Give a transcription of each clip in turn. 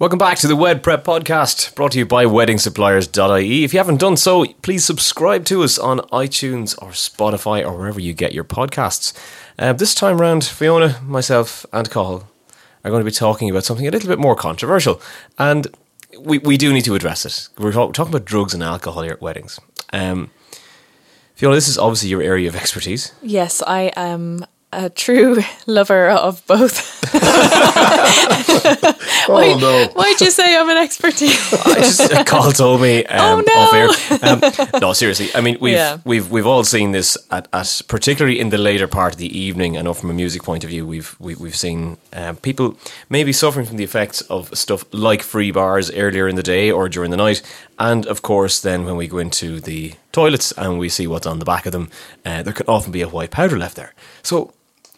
Welcome back to the Wed Prep Podcast, brought to you by WeddingSuppliers.ie. If you haven't done so, please subscribe to us on iTunes or Spotify or wherever you get your podcasts. Uh, this time round, Fiona, myself, and Cahill are going to be talking about something a little bit more controversial, and we, we do need to address it. We're talk- talking about drugs and alcohol here at weddings. Um, Fiona, this is obviously your area of expertise. Yes, I am a true lover of both. Oh no! Why'd you say I'm an expert? I just Carl told me um, Oh, no. off air. Um, no, seriously. I mean, we've Yeah. we've we've all seen this at, at particularly in the later part of the evening. I know from a music point of view, we've we, we've seen um, people maybe suffering from the effects of stuff like free bars earlier in the day or during the night, and of course, then when we go into the toilets and we see what's on the back of them, uh, there can often be a white powder left there. So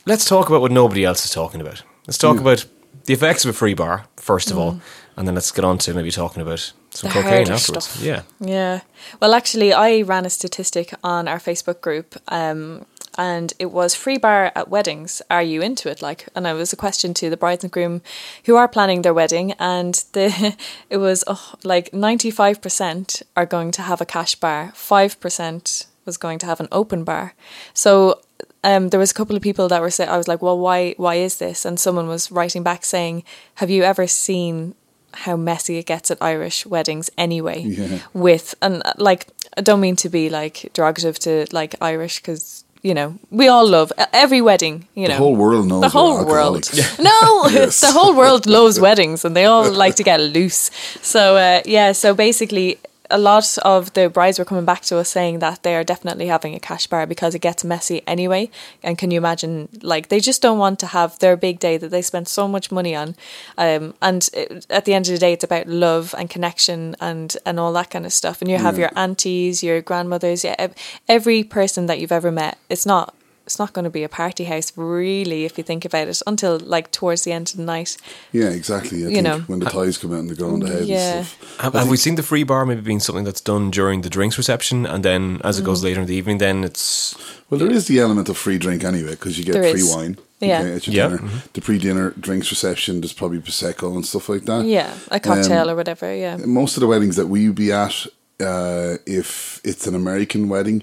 let's talk about what nobody else is talking about. Let's talk about the effects of a free bar first of all, and then let's get on to maybe talking about some Mm. The cocaine afterwards. stuff. Yeah, Yeah. Well, actually, I ran a statistic on our Facebook group, um, and it was free bar at weddings. Are you into it? Like, and it was a question to the brides and groom who are planning their wedding, and the it was oh, like ninety five percent are going to have a cash bar, five percent was going to have an open bar. So. Um, there was a couple of people that were saying, I was like, well, why, why is this? And someone was writing back saying, have you ever seen how messy it gets at Irish weddings anyway? Yeah. with and uh, like I don't mean to be like derogative to like Irish because you know we all love every wedding. You know, The whole world knows the whole world. alcoholics. No, Yes. the whole world loves weddings and they all like to get loose. So uh, yeah, so basically. A lot of the brides were coming back to us saying that they are definitely having a cash bar because it gets messy anyway. And can you imagine, like, they just don't want to have their big day that they spent so much money on. Um, and it, at the end of the day, it's about love and connection and, and all that kind of stuff. And you have your aunties, your grandmothers, yeah, every person that you've ever met. It's not it's not going to be a party house really if you think about it until like towards the end of the night Yeah, exactly. I You think know. when the ties come out and they go on the head Yeah. and stuff. have, have we seen the free bar maybe being something that's done during the drinks reception, and then as it Mm. goes later in the evening, then it's Well, there is the element of free drink anyway because you get There free is. wine. Yeah. okay, at your Yeah. dinner. The pre-dinner drinks reception. There's probably prosecco and stuff like that. yeah a cocktail Um, or whatever yeah Most of the weddings that we be at, uh, if it's an American wedding,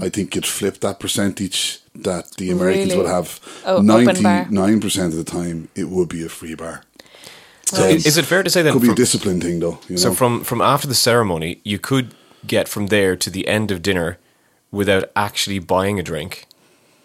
I think you'd flip that percentage. That the Americans Mm. Really? would have Oh, ninety-nine percent of the time it would be a free bar. so Right. is it fair to say that Could be a from, discipline thing though. You know? so from from after the ceremony, you could get from there to the end of dinner without actually buying a drink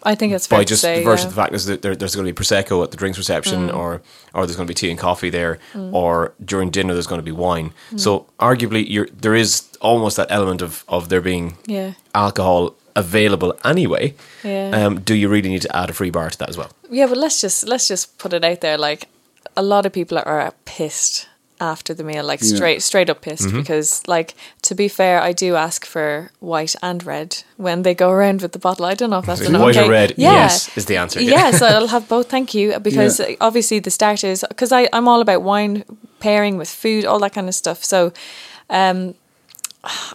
I think it's fair by just say the version yeah. of the fact is that there, there's going to be prosecco at the drinks reception, Mm. or or there's going to be tea and coffee there, or during dinner there's going to be wine. Mm. So arguably, you're, there is almost that element of of there being Yeah. alcohol available anyway. Yeah. Um, do you really need to add a free bar to that as well? yeah but let's just let's just put it out there like a lot of people are pissed after the meal like Yeah. straight straight up pissed Mm-hmm. because like to be fair I do ask for white and red when they go around with the bottle I don't know if that's Is an it white okay or red? yeah Yes, is the answer. yes I'll have both thank you because Yeah. obviously the starters because I I'm all about wine pairing with food all that kind of stuff so um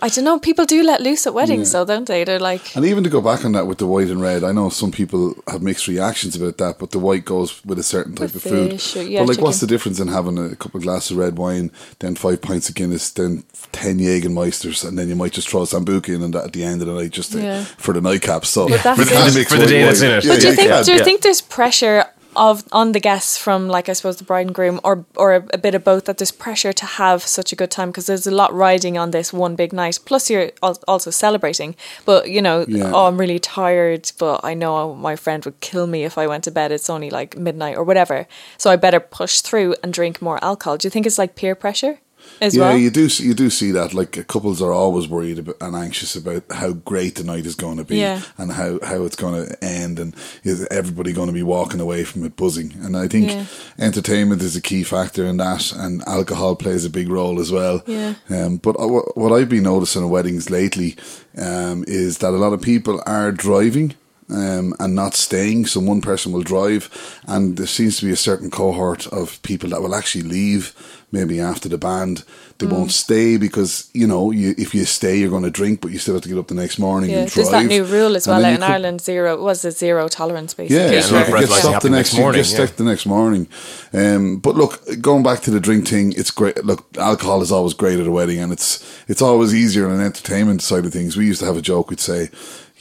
I don't know people do let loose at weddings Yeah. though don't they they're like And even to go back on that with the white and red, I know some people have mixed reactions about that, but the white goes with a certain type of food. or- yeah, but like, what's the difference in having a couple of glasses of red wine, then five pints of Guinness, then ten Jägermeisters, and then you might just throw a Sambuca in and that at the end of the night just to, Yeah. for the nightcap. So But that's for the, For the day wine. that's in it. Yeah, But do you yeah, think yeah. do you think there's pressure of on the guests from like I suppose the bride and groom or or a, a bit of both that there's pressure to have such a good time because there's a lot riding on this one big night. Plus you're al- also celebrating. But you know Yeah. oh I'm really tired but I know my friend would kill me if I went to bed. It's only like midnight or whatever. So I better push through and drink more alcohol. Do you think it's like peer pressure as Yeah, well you do see- you do see that. Like couples are always worried about, and anxious about how great the night is going to be, Yeah. and how, how it's going to end, and is everybody going to be walking away from it buzzing? And I think Yeah. entertainment is a key factor in that, and alcohol plays a big role as well. Yeah. Um, but uh, what what I've been noticing at weddings lately um, is that a lot of people are driving. um, and not staying. So one person will drive, and there seems to be a certain cohort of people that will actually leave maybe after the band. They Mm. won't stay because you know you, if you stay, you're going to drink, but you still have to get up the next morning Yeah, and drive. there's that new rule as And well then out in could- Ireland. Zero was it zero tolerance basically? yeah, Yeah, so and you red get lighting stopped the next, next morning, You get yeah. the next morning. Um, but look, going back to the drink thing, it's great. Look, alcohol is always great at a wedding, and it's it's always easier on an entertainment side of things. We used to have a joke. We'd say,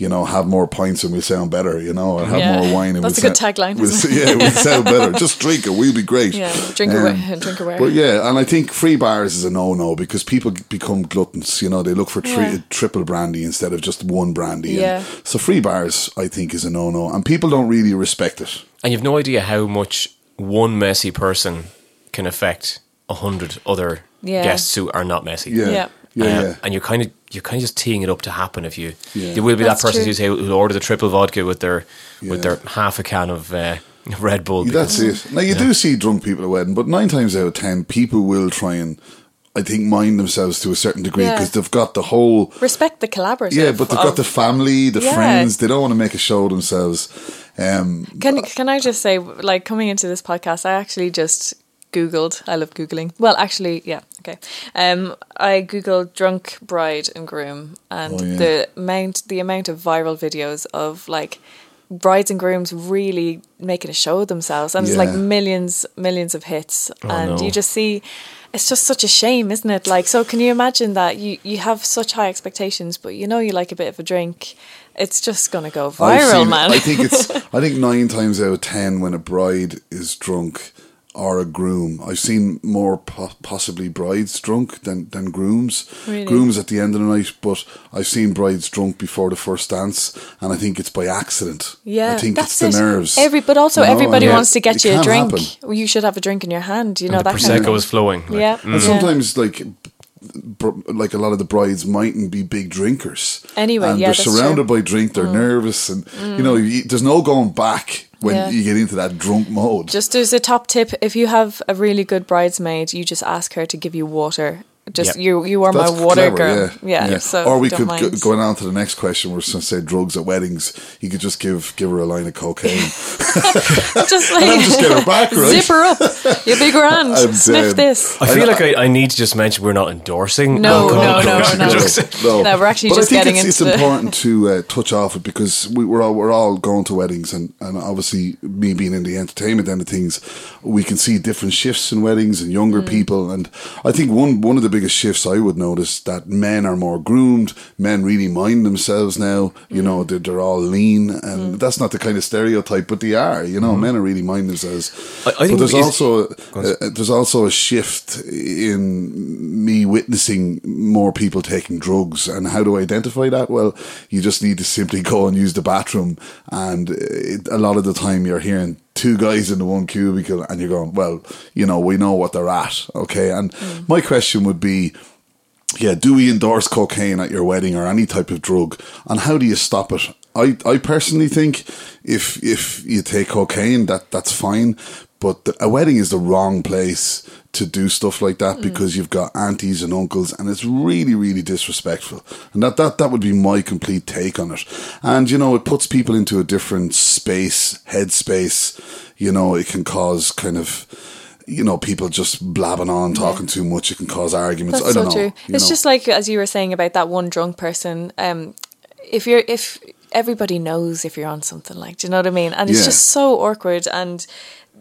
you know, have more pints and we'll sound better. You know, or have Yeah. more wine and That's we'll a good tagline, We'll, yeah, we'll sound better. Just drink it. We'll be great. Yeah, drink Um, away, drink away. But yeah, and I think free bars is a no no because people become gluttons. You know, they look for tri- Yeah. triple brandy instead of just one brandy. And Yeah. So free bars, I think, is a no no, and people don't really respect it. And you've no idea how much one messy person can affect a hundred other Yeah. guests who are not messy. Yeah, Yeah. yeah, Um, yeah. And you're kind of you're kind of just teeing it up to happen if you Yeah. there will be That's that person true. who's who who'll order the triple vodka with their Yeah. with their half a can of uh, Red Bull. Yeah, That's because- it. Now you do see drunk people at wedding, but nine times out of ten, people will try and, I think, mind themselves to a certain degree Yeah. because they've got the whole. Respect the collaborative. Yeah, but they've of- got the family, the Yeah. friends. They don't want to make a show of themselves. Um, Can can I just say, like coming into this podcast, I actually just googled. I love googling. Well, actually, yeah, okay. Um, I googled drunk bride and groom, and Oh, yeah. the amount the amount of viral videos of like brides and grooms really making a show of themselves, and it's like millions millions of hits, and no. you just see. It's just such a shame, isn't it? Like, so can you imagine that you, you have such high expectations, but you know you like a bit of a drink. It's just gonna go viral, seen man. I think it's. I think nine times out of ten, when a bride is drunk or a groom, I've seen more po- possibly brides drunk than than grooms. Really? Grooms at the end of the night, but I've seen brides drunk before the first dance, and I think it's by accident. Yeah, I think that's it's the it. nerves. Every, but also you know, everybody and wants to get you a drink. happen. You should have a drink in your hand. You know and the that kind of prosecco is flowing. like, yeah, And sometimes, like, like a lot of the brides mightn't be big drinkers. Anyway, and yeah, they're that's true. Mm. surrounded by drink. They're nervous, and you know, you, there's no going back when Yeah. you get into that drunk mode. Just as a top tip, if you have a really good bridesmaid, you just ask her to give you water. Just Yep. you, you are That's my water clever, girl. Yeah, so or we don't could mind. go, going on to the next question. We're going to say drugs at weddings. You could just give give her a line of cocaine. just like and just get her back, right? zip her up. You big grand. I'm Sniff dead. this. I feel like I, I need to just mention we're not endorsing. No, no, no, no. no. No, we're actually but just I think getting it's, it's into the- important to uh, touch off it because we, we're all we're all going to weddings, and, and obviously me being in the entertainment end of things, we can see different shifts in weddings and younger Mm. people. And I think one one of the biggest shifts I would notice that men are more groomed. Men really mind themselves now. You Mm. know, they're, they're all lean, and that's not the kind of stereotype, but they are. You know, men are really mind themselves. I- I think but there's also uh, there's also a shift in me witnessing more people taking drugs. And how do I identify that? Well, you just need to simply go and use the bathroom. And it, a lot of the time you're hearing two guys in the one cubicle and you're going, well, you know, we know what they're at. Okay. And mm. my question would be, yeah, do we endorse cocaine at your wedding or any type of drug? And how do you stop it? I, I personally think if if you take cocaine, that that's fine. But the, a wedding is the wrong place to do stuff like that because you've got aunties and uncles, and it's really, really disrespectful. And that, that that would be my complete take on it. And you know, it puts people into a different space, headspace. You know, it can cause kind of you know, people just blabbing on, talking too much. It can cause arguments. That's I don't so know. true. It's know. just like as you were saying about that one drunk person. Um, if you're if everybody knows if you're on something like, do you know what I mean? And it's Yeah. just so awkward, and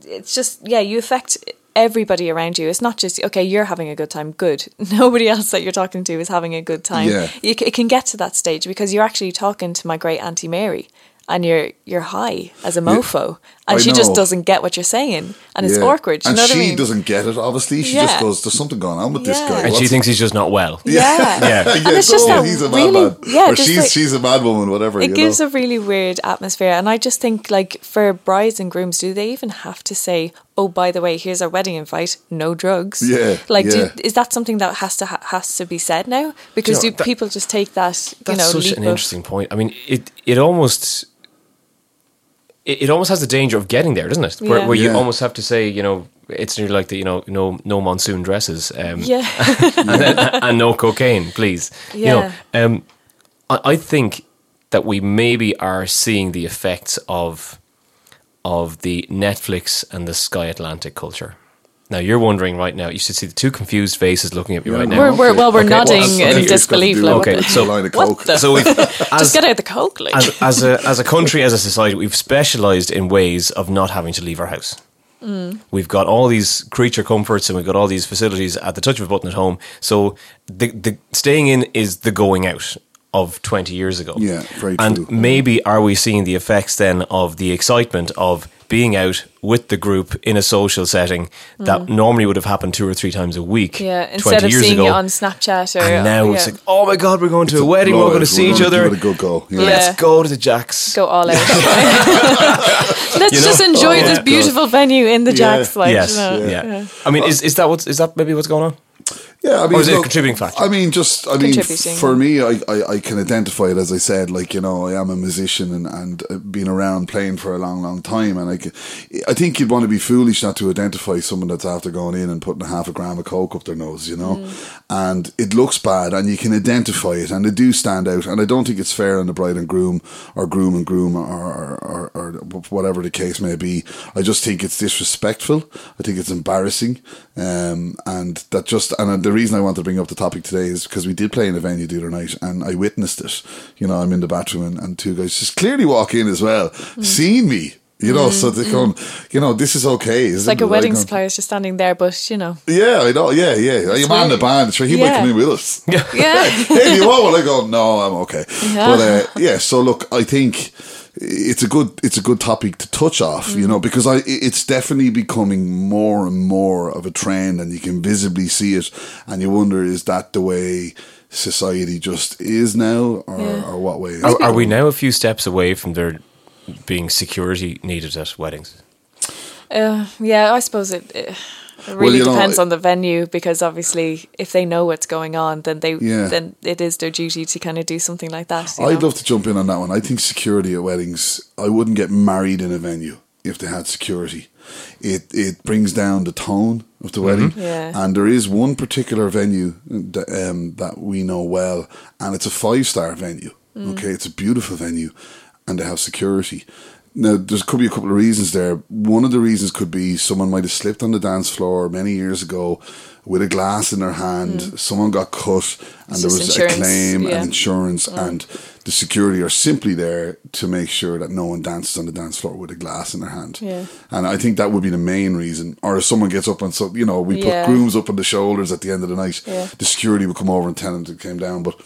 it's just yeah, you affect everybody around you. It's not just okay, you're having a good time. Good. Nobody else that you're talking to is having a good time. Yeah. You, c- it can get to that stage because you're actually talking to my great auntie Mary. And you're you're high as a mofo, and I she just doesn't get what you're saying, and it's Yeah. awkward. Do you and know what she I mean? doesn't get it. Obviously, she just Yeah. goes, "There's something going on with this Yeah. guy." And she What's- thinks he's just not well. Yeah, Yeah. and it's just oh, that he's a really, madman. yeah, or just she's like- she's a mad woman, whatever. it you gives know? a really weird atmosphere and i just think like for brides and grooms do they even have to say oh by the way here's our wedding invite no drugs Yeah, like yeah. Do, is that something that has to ha- has to be said now because Do you do that- people just take that you That's know such leap an of- interesting point. I mean, it it almost it, it almost has the danger of getting there, doesn't it? Where, Yeah. where you Yeah. almost have to say, you know, it's nearly like the you know no no monsoon dresses, um, yeah and, and no cocaine, please. You know, um, I, I think that we maybe are seeing the effects of of the Netflix and the Sky Atlantic culture. Now you're wondering right now. You should see the two confused faces looking at me right now. We're, we're, well, we're Okay, nodding well, in okay, it's got to disbelief. Like, Okay, so- a line of coke. the- So we've, just get out the coke, like. as, as a as a country, as a society, we've specialised in ways of not having to leave our house. Mm. We've got all these creature comforts and we've got all these facilities at the touch of a button at home. So the the staying in is the going out of twenty years ago. Yeah, very And true. maybe are we seeing the effects then of the excitement of being out with the group in a social setting that normally would have happened two or three times a week. Mm. yeah, 20 instead of years seeing ago. you on Snapchat or and now yeah. it's like, oh my god, we're going to a wedding, we're going to see each other. Give it a good go. Yeah. Yeah. Let's go to the Jacks. go all out. Let's You know? just enjoy Oh, this God. beautiful venue in the Yeah. Jacks. Like, yes, you know. yeah. I mean, is, is that what's is that maybe what's going on? Yeah, I mean, Or is it a look, contributing factor? I mean, just I mean, for me, I, I, I can identify it as I said. Like you know, I am a musician and and uh, been around playing for a long, long time, and i think you'd want to be foolish not to identify someone that's after going in and putting a half a gram of coke up their nose, you know, Mm. and it looks bad, and you can identify it, and they do stand out, and I don't think it's fair on the bride and groom or groom and groom or or, or, or whatever the case may be. I just think it's disrespectful. I think it's embarrassing, um, and that just and the reason I wanted to bring up the topic today is because we did play in a venue the other night, and I witnessed it. You know, I'm in the bathroom, and, and two guys just clearly walk in as well, seeing me. You know, so they're going, you know, this is okay. It's like a um, wedding supplier is just standing there, but you know, Yeah, I know. Yeah, yeah. Your man in the band, sure, he might come in with us. yeah, hey, do you want one? I go, no, I'm okay. Yeah. But uh, yeah, so look, I think it's a good it's a good topic to touch off, you know, because I it's definitely becoming more and more of a trend, and you can visibly see it, and you wonder is that the way society just is now, or, Yeah. or what way? Are, are we now a few steps away from there being security needed at weddings? uh, yeah. I suppose it. It it Well, really you know, depends it- on the venue because obviously, if they know what's going on, then they Yeah. then it is their duty to kind of do something like that. I'd know? love to jump in on that one. I think security at weddings. I wouldn't get married in a venue if they had security. It it brings down the tone of the wedding. Yeah. And there is one particular venue that, um, that we know well, and it's a five star venue. Okay, it's a beautiful venue, and they have security. Now, there could be a couple of reasons there. One of the reasons could be someone might have slipped on the dance floor many years ago with a glass in their hand. Hmm. Someone got cut, and It's there was a claim yeah. and insurance, and the security are simply there to make sure that no one dances on the dance floor with a glass in their hand. Yeah. And I think that would be the main reason. Or if someone gets up and so you know we Yeah. put grooms up on the shoulders at the end of the night, Yeah. the security would come over and tell them to come down, but.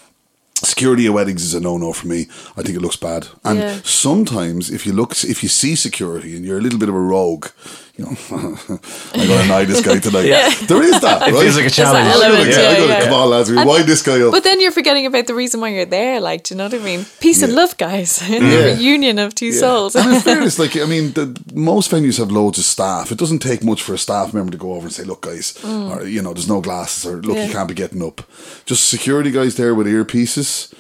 Security at weddings is a no-no for me. I think it looks bad, and Yeah. sometimes if you look, if you see security and you're a little bit of a rogue, you know, I'm going to annoy this guy tonight. yeah. There is that. It right? feels like a challenge. I'm gonna- element, yeah, yeah, yeah. Come on, lads, we And- wind this guy up. But then you're forgetting about the reason why you're there. Like, do you know what I mean? Peace and love, guys. Yeah. the union of two Yeah. souls. and in fairness, like I mean, the, most venues have loads of staff. It doesn't take much for a staff member to go over and say, "Look, guys, or you know, there's no glasses, or look, Mm. Yeah. you can't be getting up." Just security guys there with earpieces.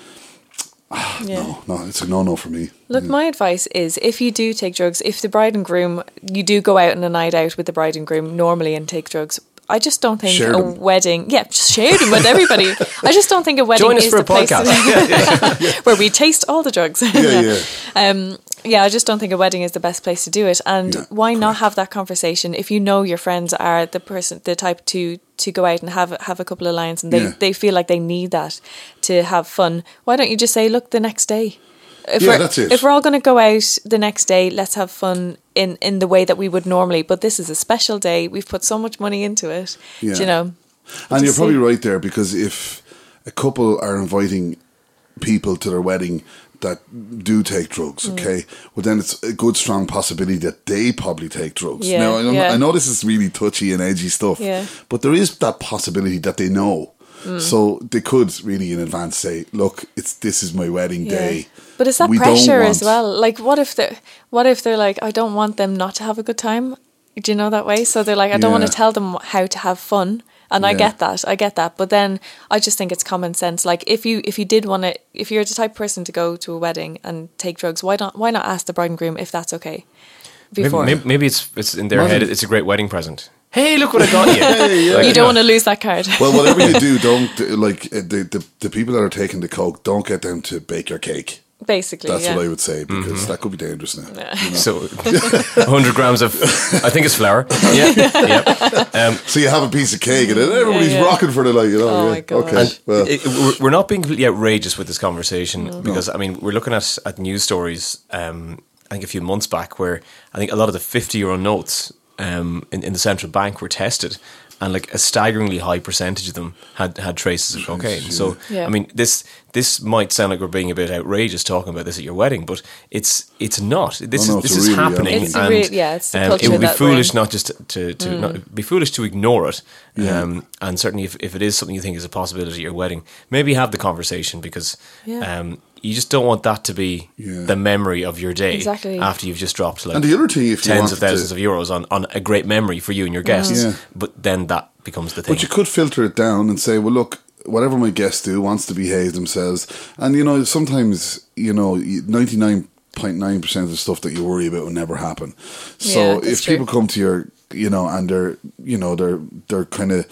yeah. No, no, it's a no-no for me. Look, my advice is if you do take drugs, if the bride and groom, you do go out on a night out with the bride and groom normally and take drugs. I just don't think Share a them. wedding, yeah, just share them with everybody. I just don't think a wedding Join us is for the a place podcast. where we taste all the drugs. Yeah, yeah. Um, yeah, I just don't think a wedding is the best place to do it. And Yeah, why not have that conversation if you know your friends are the person, the type to to go out and have have a couple of lines, and they Yeah. they feel like they need that to have fun. Why don't you just say, look, the next day? If Yeah, we're, that's it. If we're all going to go out the next day, let's have fun in in the way that we would normally. But this is a special day. We've put so much money into it. Yeah. Do you know? And you're probably see- right there because if a couple are inviting people to their wedding that do take drugs, Mm. okay, well then it's a good strong possibility that they probably take drugs. Yeah, now I know, yeah. I know this is really touchy and edgy stuff, Yeah. but there is that possibility that they know. Mm. So they could really in advance say, "Look, it's this is my wedding day." But is that We don't pressure as well? Like, what if they what if they're like, I don't want them not to have a good time? Do you know that way? So they're like, I don't want to tell them how to have fun, and I get that, I get that. But then I just think it's common sense. Like, if you if you did want to, if you're the type of person to go to a wedding and take drugs, why not why not ask the bride and groom if that's okay before? maybe, maybe it's it's in their Imagine- head. It's a great wedding present. Hey, look what I got you. yeah. Like, you don't want to lose that card. Well, whatever you do, don't like uh, the, the the people that are taking the coke. Don't get them to bake your cake. Basically, That's yeah. what I would say because Mm-hmm. that could be dangerous now. you know. So, 100 grams of, I think it's flour. Yeah, yeah. Um, So you have a piece of cake and then everybody's yeah. rocking for the night, you know. Oh yeah. my gosh. Okay. well, it- we're, we're not being completely outrageous with this conversation because I mean we're looking at at news stories. Um, I think a few months back where I think a lot of the fifty euro notes um, in, in the central bank were tested, and like a staggeringly high percentage of them had had traces of cocaine. So Yeah. I mean this this might sound like we're being a bit outrageous talking about this at your wedding, but it's it's not. This Oh, no, is it's this is really, yeah. happening, It's and real- yeah, it's um, it would be foolish in. not just to to not, be foolish to ignore it. Um, and certainly, if, if it is something you think is a possibility at your wedding, maybe have the conversation because Yeah. um, you just don't want that to be Yeah. the memory of your day Exactly. after you've just dropped like And the other thing, if tens of thousands to- of euros on, on a great memory for you and your guests. Yeah. But then that becomes the thing. But you could filter it down and say, well, look, whatever my guests do wants to behave themselves. And, you know, sometimes, you know, 99.9% of the stuff that you worry about will never happen. So Yeah, if true. people come to your, you know, and they're, you know, they're, they're kind of,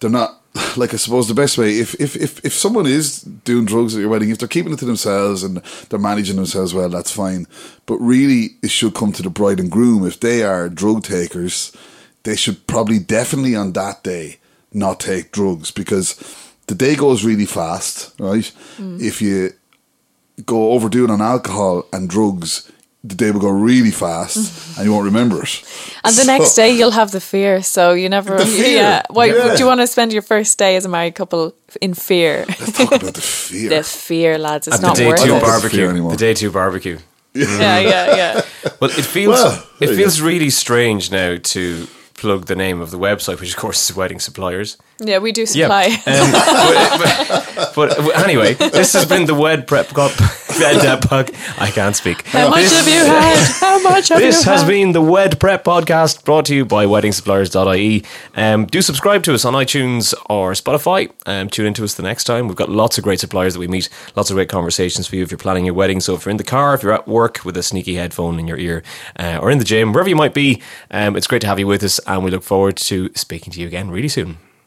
they're not, like I suppose the best way, if, if, if, if someone is doing drugs at your wedding, if they're keeping it to themselves and they're managing themselves well, that's fine. But really, it should come to the bride and groom. If they are drug takers, they should probably definitely on that day not take drugs because the day goes really fast, right? Mm. If you go overdoing on alcohol and drugs, the day will go really fast and you won't remember it. And the So- next day you'll have the fear, so you never. The fear, Yeah. Why yeah. would you want to spend your first day as a married couple in fear? Let's talk about the fear. the fear, lads. It's at the not day worth two don't it. barbecue. fear anymore. The day two barbecue. Yeah, yeah, yeah. yeah. Well, it feels Well, it feels really strange now to plug the name of the website, which of course is Wedding Suppliers. Yeah, we do Yeah. supply. Um, but, but, but anyway, this has been the Wed Prep Cup. I can't speak. How much This- have you had? How much have you had? This you has had? been the Wed Prep podcast brought to you by weddingsuppliers.ie. Um, do subscribe to us on iTunes or Spotify. Um, tune into us the next time. We've got lots of great suppliers that we meet, lots of great conversations for you if you're planning your wedding. So if you're in the car, if you're at work with a sneaky headphone in your ear, uh, or in the gym, wherever you might be, um, it's great to have you with us. And we look forward to speaking to you again really soon.